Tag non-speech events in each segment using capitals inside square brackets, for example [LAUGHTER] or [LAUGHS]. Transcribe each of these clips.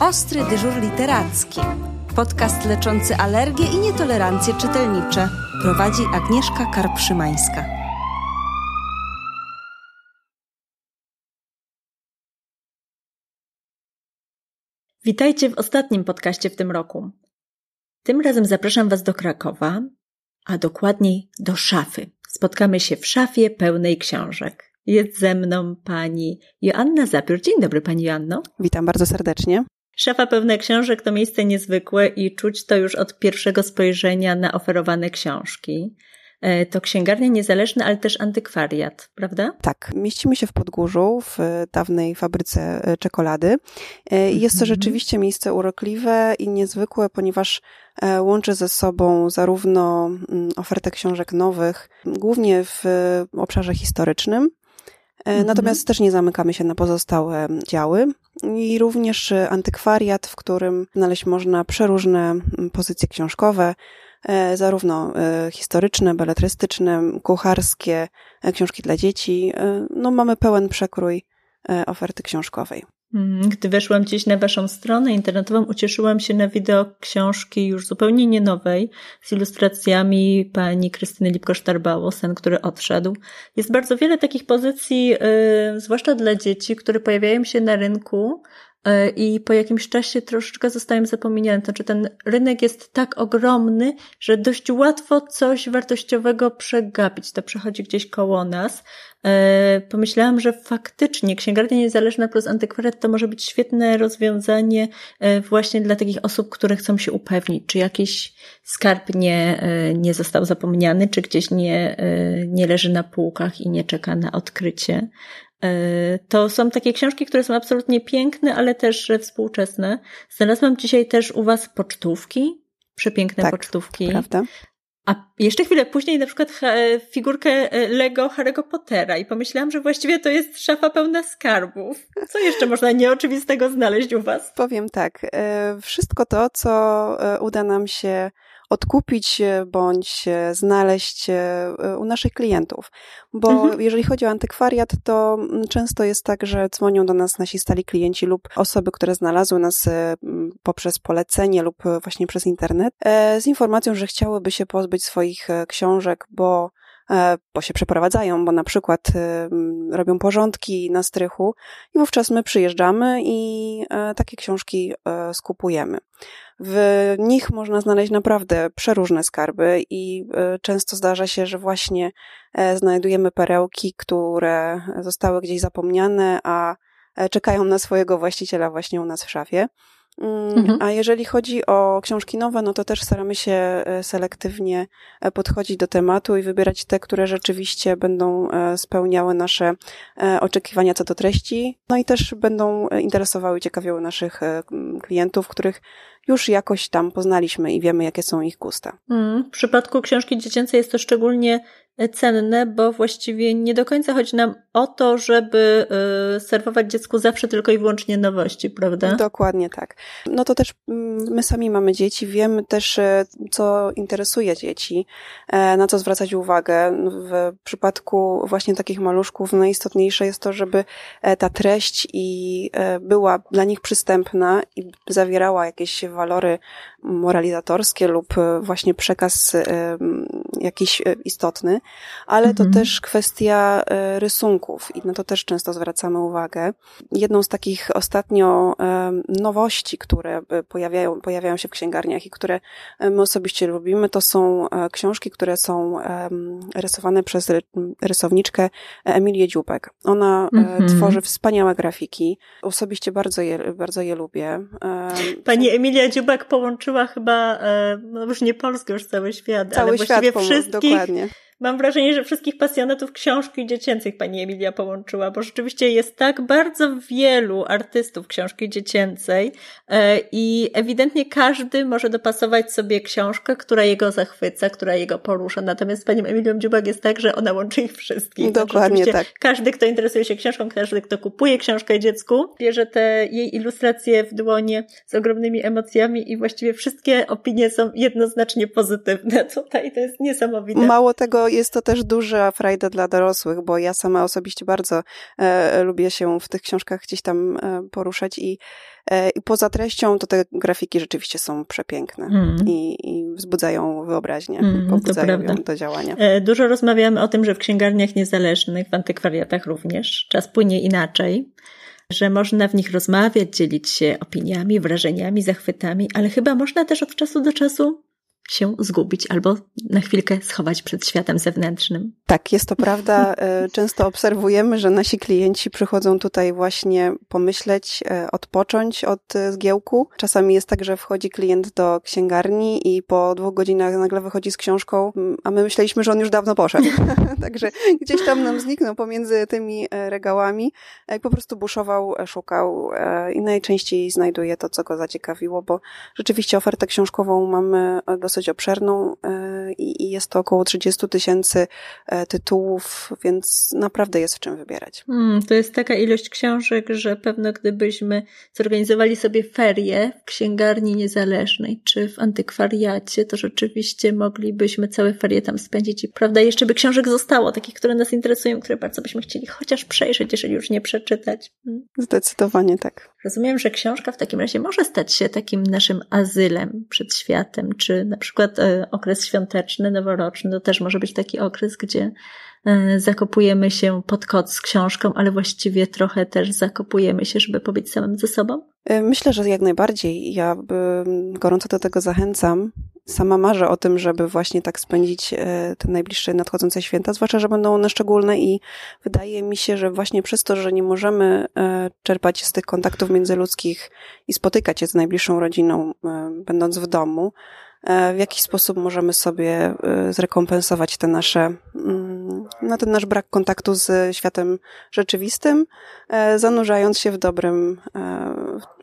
Ostry dyżur literacki. Podcast leczący alergie i nietolerancje czytelnicze. Prowadzi Agnieszka Karpszymańska. Witajcie w ostatnim podcaście w tym roku. Tym razem zapraszam Was do Krakowa, a dokładniej do szafy. Spotkamy się w szafie pełnej książek. Jest ze mną pani Joanna Zapiór. Dzień dobry, pani Joanno. Witam bardzo serdecznie. Szafa pełne książek to miejsce niezwykłe i czuć to już od pierwszego spojrzenia na oferowane książki. E, to księgarnia niezależna, ale też antykwariat, prawda? Tak, mieścimy się w Podgórzu, w dawnej fabryce e, czekolady. E, jest to mhm. rzeczywiście miejsce urokliwe i niezwykłe, ponieważ łączy ze sobą zarówno mm, ofertę książek nowych, głównie w obszarze historycznym, Mhm. Natomiast też nie zamykamy się na pozostałe działy i również antykwariat, w którym znaleźć można przeróżne pozycje książkowe, e, zarówno e, historyczne, beletrystyczne, kucharskie, e, książki dla dzieci. No, mamy pełen przekrój oferty książkowej. Mm, gdy weszłam gdzieś na Waszą stronę internetową, ucieszyłam się na wideo książki już zupełnie nie nowej, z ilustracjami pani Krystyny Lipko-Sztarbało, Sen, który odszedł. Jest bardzo wiele takich pozycji, yy, zwłaszcza dla dzieci, które pojawiają się na rynku, i po jakimś czasie troszeczkę zostałem zapomniany. Znaczy ten rynek jest tak ogromny, że dość łatwo coś wartościowego przegapić. To przechodzi gdzieś koło nas. E, pomyślałam, że faktycznie księgarnia niezależna plus antykwariat to może być świetne rozwiązanie e, właśnie dla takich osób, które chcą się upewnić, czy jakiś skarb nie, nie został zapomniany, czy gdzieś nie, nie leży na półkach i nie czeka na odkrycie. E, to są takie książki, które są absolutnie piękne, ale też współczesne. Znalazłam dzisiaj też u Was pocztówki, przepiękne tak, pocztówki. Prawda? A jeszcze chwilę później na przykład figurkę e, Lego Harry'ego Pottera i pomyślałam, że właściwie to jest szafa pełna skarbów. Co jeszcze można nieoczywistego znaleźć u Was? Powiem tak. E, wszystko to, co uda nam się odkupić bądź znaleźć e, u naszych klientów. Bo mhm. jeżeli chodzi o antykwariat, to mm, często jest tak, że dzwonią do nas nasi stali klienci lub osoby, które znalazły nas e, poprzez polecenie lub właśnie przez internet, e, z informacją, że chciałyby się pozbyć swoich książek, bo bo się przeprowadzają, bo na przykład robią porządki na strychu i wówczas my przyjeżdżamy i takie książki skupujemy. W nich można znaleźć naprawdę przeróżne skarby i e, często zdarza się, że właśnie e, znajdujemy perełki, które zostały gdzieś zapomniane, a e, czekają na swojego właściciela właśnie u nas w szafie. Mm, mhm. A jeżeli chodzi o książki nowe, no to też staramy się selektywnie podchodzić do tematu i wybierać te, które rzeczywiście będą spełniały nasze oczekiwania co do treści, no i też będą interesowały, ciekawiały naszych klientów, których już jakoś tam poznaliśmy i wiemy, jakie są ich gusta. Mm, w przypadku książki dziecięcej jest to szczególnie cenne, bo właściwie nie do końca chodzi nam o to, żeby y, serwować dziecku zawsze tylko i wyłącznie nowości, prawda? Dokładnie tak. No to też mm, my sami mamy dzieci, wiemy też, e, co interesuje dzieci, e, na co zwracać uwagę. W przypadku właśnie takich maluszków najistotniejsze jest to, żeby e, ta treść i była dla nich przystępna i zawierała jakieś walory moralizatorskie lub właśnie przekaz jakiś istotny ale mhm. to też kwestia e, rysunków i na to też często zwracamy uwagę. Jedną z takich ostatnio e, nowości, które e, pojawiają, pojawiają się w księgarniach i które my osobiście lubimy, to są książki, które są rysowane przez rysowniczkę Emilię Dziubek. Ona mhm. tworzy wspaniałe grafiki. Osobiście bardzo je, bardzo je lubię. Pani Emilia Dziubek połączyła chyba, no już nie Polskę, już cały świat, cały ale właściwie świat wszystkich, dokładnie Mam wrażenie, że wszystkich pasjonatów książki dziecięcych pani Emilia połączyła, bo rzeczywiście jest tak bardzo wielu artystów książki dziecięcej e, i ewidentnie każdy może dopasować sobie książkę, która jego zachwyca, która jego porusza. Natomiast z panią Emilią Dziubak jest tak, że ona łączy ich wszystkich. Dokładnie tak. Każdy, kto interesuje się książką, każdy, kto kupuje książkę dziecku, bierze te jej ilustracje w dłonie z ogromnymi emocjami i właściwie wszystkie opinie są jednoznacznie pozytywne [LAUGHS] tutaj. To jest niesamowite. Mało tego, to, jest to też duża frajda dla dorosłych, bo ja sama osobiście bardzo e, lubię się w tych książkach gdzieś tam e, poruszać i, e, i poza treścią to te grafiki rzeczywiście są przepiękne mm. i, i wzbudzają wyobraźnię, mm, pobudzają ją do działania. E, dużo rozmawiamy o tym, że w księgarniach niezależnych, w antykwariatach również czas płynie inaczej że można w nich rozmawiać, dzielić się opiniami, wrażeniami, zachwytami, ale chyba można też od czasu do czasu się zgubić albo na chwilkę schować przed światem zewnętrznym. Tak, jest to prawda. [LAUGHS] E, często obserwujemy, że nasi klienci przychodzą tutaj właśnie pomyśleć, e, odpocząć od e, zgiełku. Czasami jest tak, że wchodzi klient do księgarni i po dwóch godzinach nagle wychodzi z książką, a my myśleliśmy, że on już dawno poszedł. [LAUGHS] Także gdzieś tam nam zniknął pomiędzy tymi regałami i po prostu buszował, szukał i najczęściej znajduje to, co go zaciekawiło, bo rzeczywiście ofertę książkową mamy dosyć dosyć obszerną e, i jest to około 30 tysięcy e, tytułów, więc naprawdę jest w czym wybierać. Hmm, to jest taka ilość książek, że pewno gdybyśmy zorganizowali sobie ferie w księgarni niezależnej czy w antykwariacie, to rzeczywiście moglibyśmy całe ferie tam spędzić i prawda, jeszcze by książek zostało, takich, które nas interesują, które bardzo byśmy chcieli chociaż przejrzeć, jeżeli już nie przeczytać. Hmm. Zdecydowanie tak. Rozumiem, że książka w takim razie może stać się takim naszym azylem przed światem, czy na przykład e, okres świąteczny, noworoczny, to też może być taki okres, gdzie e, zakopujemy się pod kot z książką, ale właściwie trochę też zakopujemy się, żeby pobyć samym ze sobą? E, myślę, że jak najbardziej. Ja gorąco do tego zachęcam. Sama marzę o tym, żeby właśnie tak spędzić te najbliższe nadchodzące święta, zwłaszcza, że będą one szczególne i wydaje mi się, że właśnie przez to, że nie możemy czerpać z tych kontaktów międzyludzkich i spotykać się z najbliższą rodziną, będąc w domu, w jaki sposób możemy sobie zrekompensować te nasze, no ten nasz brak kontaktu z światem rzeczywistym, e, zanurzając się w dobrym,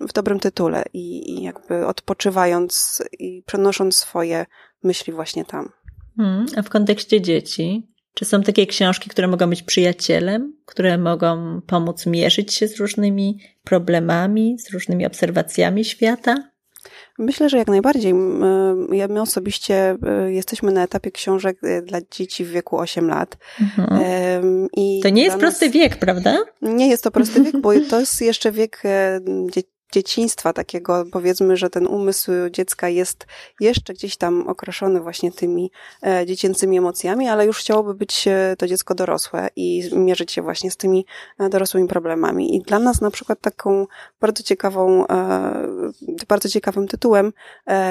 w dobrym tytule i, i jakby odpoczywając i przenosząc swoje myśli właśnie tam. Hmm, a w kontekście dzieci, czy są takie książki, które mogą być przyjacielem, które mogą pomóc mierzyć się z różnymi problemami, z różnymi obserwacjami świata? Myślę, że jak najbardziej. My osobiście e, jesteśmy na etapie książek e, dla dzieci w wieku 8 lat. Mhm. I to nie jest prosty wiek, prawda? Nie jest to prosty wiek, bo [LAUGHS] to jest jeszcze wiek e, dzieciństwa, takiego powiedzmy, że ten umysł dziecka jest jeszcze gdzieś tam okraszony właśnie tymi e, dziecięcymi emocjami, ale już chciałoby być e, to dziecko dorosłe i mierzyć się właśnie z tymi e, dorosłymi problemami. I dla nas na przykład taką bardzo ciekawą, bardzo ciekawym tytułem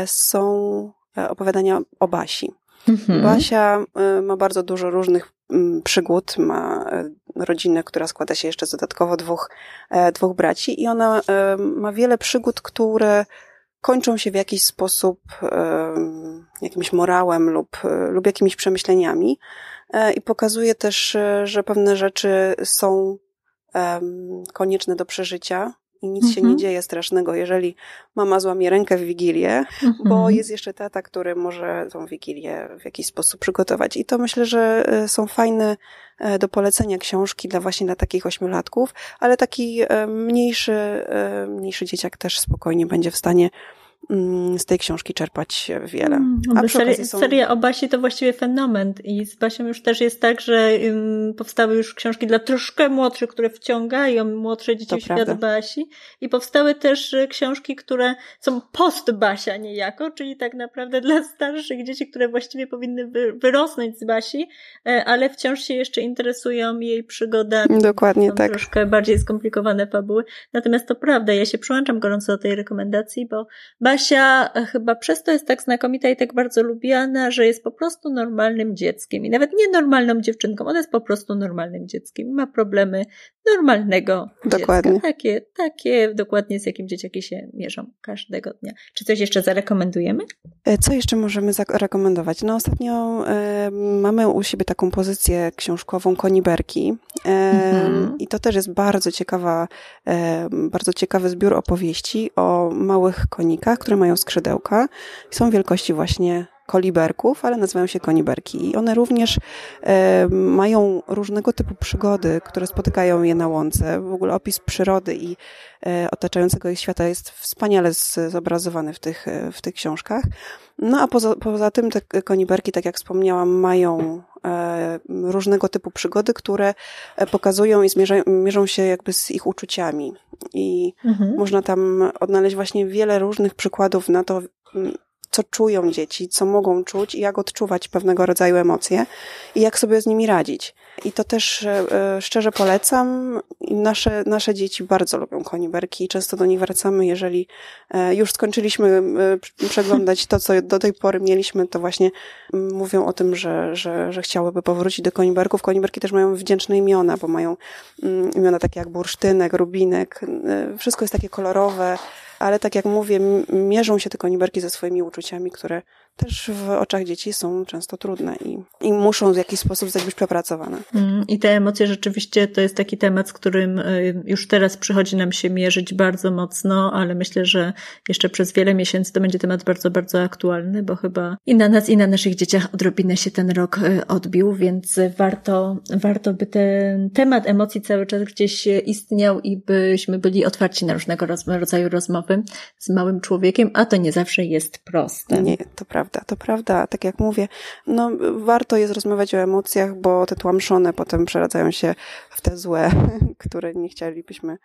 są opowiadania o Basi. Mhm. Basia ma bardzo dużo różnych przygód, ma rodzinę, która składa się jeszcze z dodatkowo dwóch, e, dwóch braci i ona e, ma wiele przygód, które kończą się w jakiś sposób jakimś morałem lub, lub jakimiś przemyśleniami i pokazuje też, że pewne rzeczy są konieczne do przeżycia i nic mhm. się nie mhm. dzieje strasznego, jeżeli mama złamie rękę w Wigilię, mhm. bo jest jeszcze tata, który może tą Wigilię w jakiś sposób przygotować. I to myślę, że e, są fajne e, do polecenia książki dla właśnie dla takich ośmiolatków, ale taki e, mniejszy, mniejszy dzieciak też spokojnie będzie w stanie z tej książki czerpać wiele. Mm, A seria, są... seria o Basi to właściwie fenomen i z Basią już też jest tak, że um, powstały już książki dla troszkę młodszych, które wciągają młodsze dzieci to w świat Basi i powstały też y, książki, które są post Basia niejako, czyli tak naprawdę dla starszych dzieci, które właściwie powinny wy, wyrosnąć z Basi, e, ale wciąż się jeszcze interesują jej przygodami. Dokładnie są tak. Troszkę bardziej skomplikowane fabuły. Natomiast to prawda, ja się przyłączam gorąco do tej rekomendacji, bo Basia chyba przez to jest tak znakomita i tak bardzo lubiana, że jest po prostu normalnym dzieckiem. I nawet nie normalną dziewczynką, ona jest po prostu normalnym dzieckiem. Ma problemy normalnego dokładnie. dziecka. Takie, takie dokładnie z jakim dzieciaki się mierzą każdego dnia. Czy coś jeszcze zarekomendujemy? E, co jeszcze możemy zarekomendować? No ostatnio e, mamy u siebie taką pozycję książkową Koniberki e, mhm. i to też jest bardzo ciekawa, e, bardzo ciekawy zbiór opowieści o małych konikach, które mają skrzydełka i są wielkości właśnie koliberków, ale nazywają się koniberki. I one również e, mają różnego typu przygody, które spotykają je na łące. W ogóle opis przyrody i e, otaczającego ich świata jest wspaniale zobrazowany w tych, e, w tych książkach. No a poza, poza tym te koniberki, tak jak wspomniałam, mają e, różnego typu przygody, które e, pokazują i zmierzają, mierzą się jakby z ich uczuciami. I mhm. można tam odnaleźć właśnie wiele różnych przykładów na to, co czują dzieci, co mogą czuć i jak odczuwać pewnego rodzaju emocje i jak sobie z nimi radzić. I to też e, e, szczerze polecam. Nasze, nasze dzieci bardzo lubią koniberki i często do nich wracamy, jeżeli e, już skończyliśmy przeglądać to, co do tej pory mieliśmy, to właśnie mówią o tym, że, że, że chciałyby powrócić do koniberków. Koniberki też mają wdzięczne imiona, bo mają imiona takie jak bursztynek, rubinek. Wszystko jest takie kolorowe ale tak jak mówię, mierzą się te koniberki ze swoimi uczuciami, które też w oczach dzieci są często trudne i, i muszą w jakiś sposób być przepracowane. Mm, I te emocje rzeczywiście to jest taki temat, z którym y, już teraz przychodzi nam się mierzyć bardzo mocno, ale myślę, że jeszcze przez wiele miesięcy to będzie temat bardzo, bardzo aktualny, bo chyba i na nas, i na naszych dzieciach odrobinę się ten rok y, odbił, więc warto, warto by ten temat emocji cały czas gdzieś istniał i byśmy byli otwarci na różnego rodzaju rozmowy z małym człowiekiem, a to nie zawsze jest proste. Nie, to prawda prawda, to prawda. Tak jak mówię, no warto jest rozmawiać o emocjach, bo te tłamszone potem przeradzają się w te złe, [LAUGHS] które nie chcielibyśmy,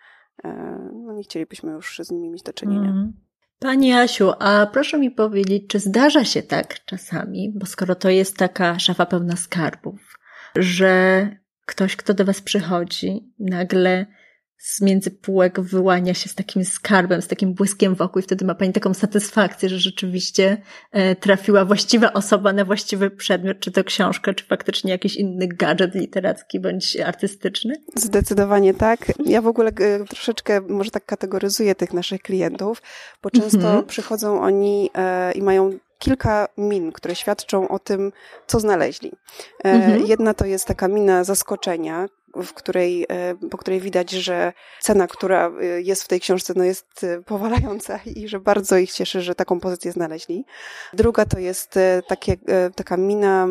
e, no nie chcielibyśmy już z nimi mieć do czynienia. Mm. Pani Asiu, a proszę mi powiedzieć, czy zdarza się tak czasami, bo skoro to jest taka szafa pełna skarbów, że ktoś, kto do Was przychodzi, nagle z między półek wyłania się z takim skarbem, z takim błyskiem wokół i wtedy ma Pani taką satysfakcję, że rzeczywiście e, trafiła właściwa osoba na właściwy przedmiot, czy to książka, czy faktycznie jakiś inny gadżet literacki bądź artystyczny? Zdecydowanie tak. Ja w ogóle e, troszeczkę może tak kategoryzuję tych naszych klientów, bo często mhm. przychodzą oni e, i mają kilka min, które świadczą o tym, co znaleźli. Mhm. Jedna to jest taka mina zaskoczenia, w której, e, po której widać, że cena, która e, jest w tej książce, no jest e, powalająca i że bardzo ich cieszy, że taką pozycję znaleźli. Druga to jest takie, taka mina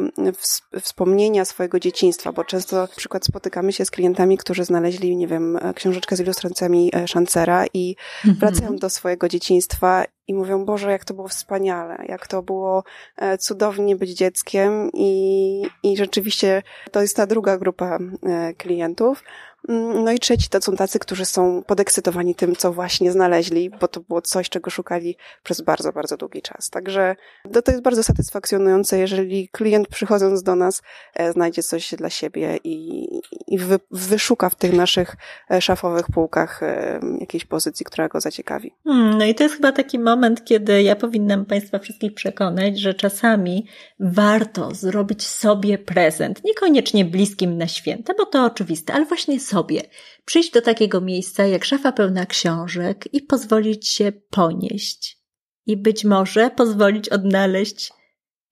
wspomnienia swojego dzieciństwa, bo często na przykład spotykamy się z klientami, którzy znaleźli, nie wiem, książeczkę z ilustracjami Szancera i mhm. wracają do swojego dzieciństwa i mówią, Boże, jak to było wspaniale, jak to było e, cudownie być dzieckiem i, i rzeczywiście to jest ta druga grupa e, klientów. Mm, no i trzeci to są tacy, którzy są podekscytowani tym, co właśnie znaleźli, bo to było coś, czego szukali przez bardzo, bardzo długi czas. Także to, to jest bardzo satysfakcjonujące, jeżeli klient przychodząc do nas e, znajdzie coś dla siebie i, i wy, wyszuka w tych naszych e, szafowych półkach e, jakiejś pozycji, która go zaciekawi. Hmm, no i to jest chyba taki moment, kiedy ja powinnam Państwa wszystkich przekonać, że czasami warto zrobić sobie prezent, niekoniecznie bliskim na święta, bo to oczywiste, ale właśnie sobie sobie, przyjść do takiego miejsca jak szafa pełna książek i pozwolić się ponieść. I być może pozwolić odnaleźć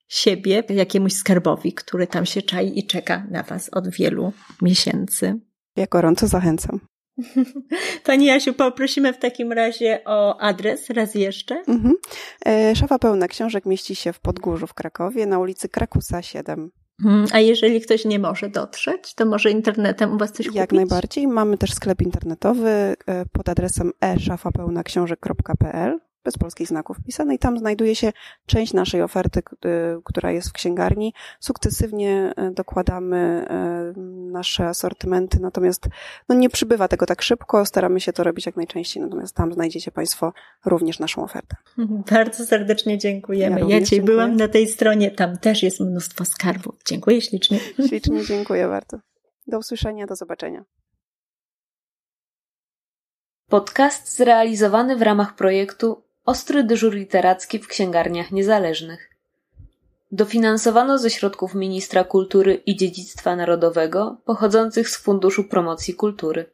siebie jakiemuś skarbowi, który tam się czai i czeka na Was od wielu miesięcy. Ja gorąco zachęcam. [LAUGHS] Pani Jasiu, poprosimy w takim razie o adres raz jeszcze. Mhm. E, szafa pełna książek mieści się w Podgórzu w Krakowie na ulicy Krakusa 7. Mhm. A jeżeli ktoś nie może dotrzeć, to może internetem u Was coś kupić? Jak najbardziej. Mamy też sklep internetowy e, pod adresem e-szafapełnaksiążek.pl bez polskich znaków wpisane i tam znajduje się część naszej oferty, która jest w księgarni. Sukcesywnie e, dokładamy e, nasze asortymenty, natomiast no nie przybywa tego tak szybko, staramy się to robić jak najczęściej, natomiast tam znajdziecie Państwo również naszą ofertę. [LAUGHS] Bardzo serdecznie dziękujemy. Ja, ja dzisiaj dziękuję. byłam na tej stronie, tam też jest mnóstwo skarbów. Dziękuję ślicznie. [LAUGHS] Ślicznie dziękuję bardzo. Do usłyszenia, do zobaczenia. Podcast zrealizowany w ramach projektu Ostry dyżur literacki w księgarniach niezależnych. Dofinansowano ze środków Ministra Kultury i Dziedzictwa Narodowego pochodzących z Funduszu Promocji Kultury.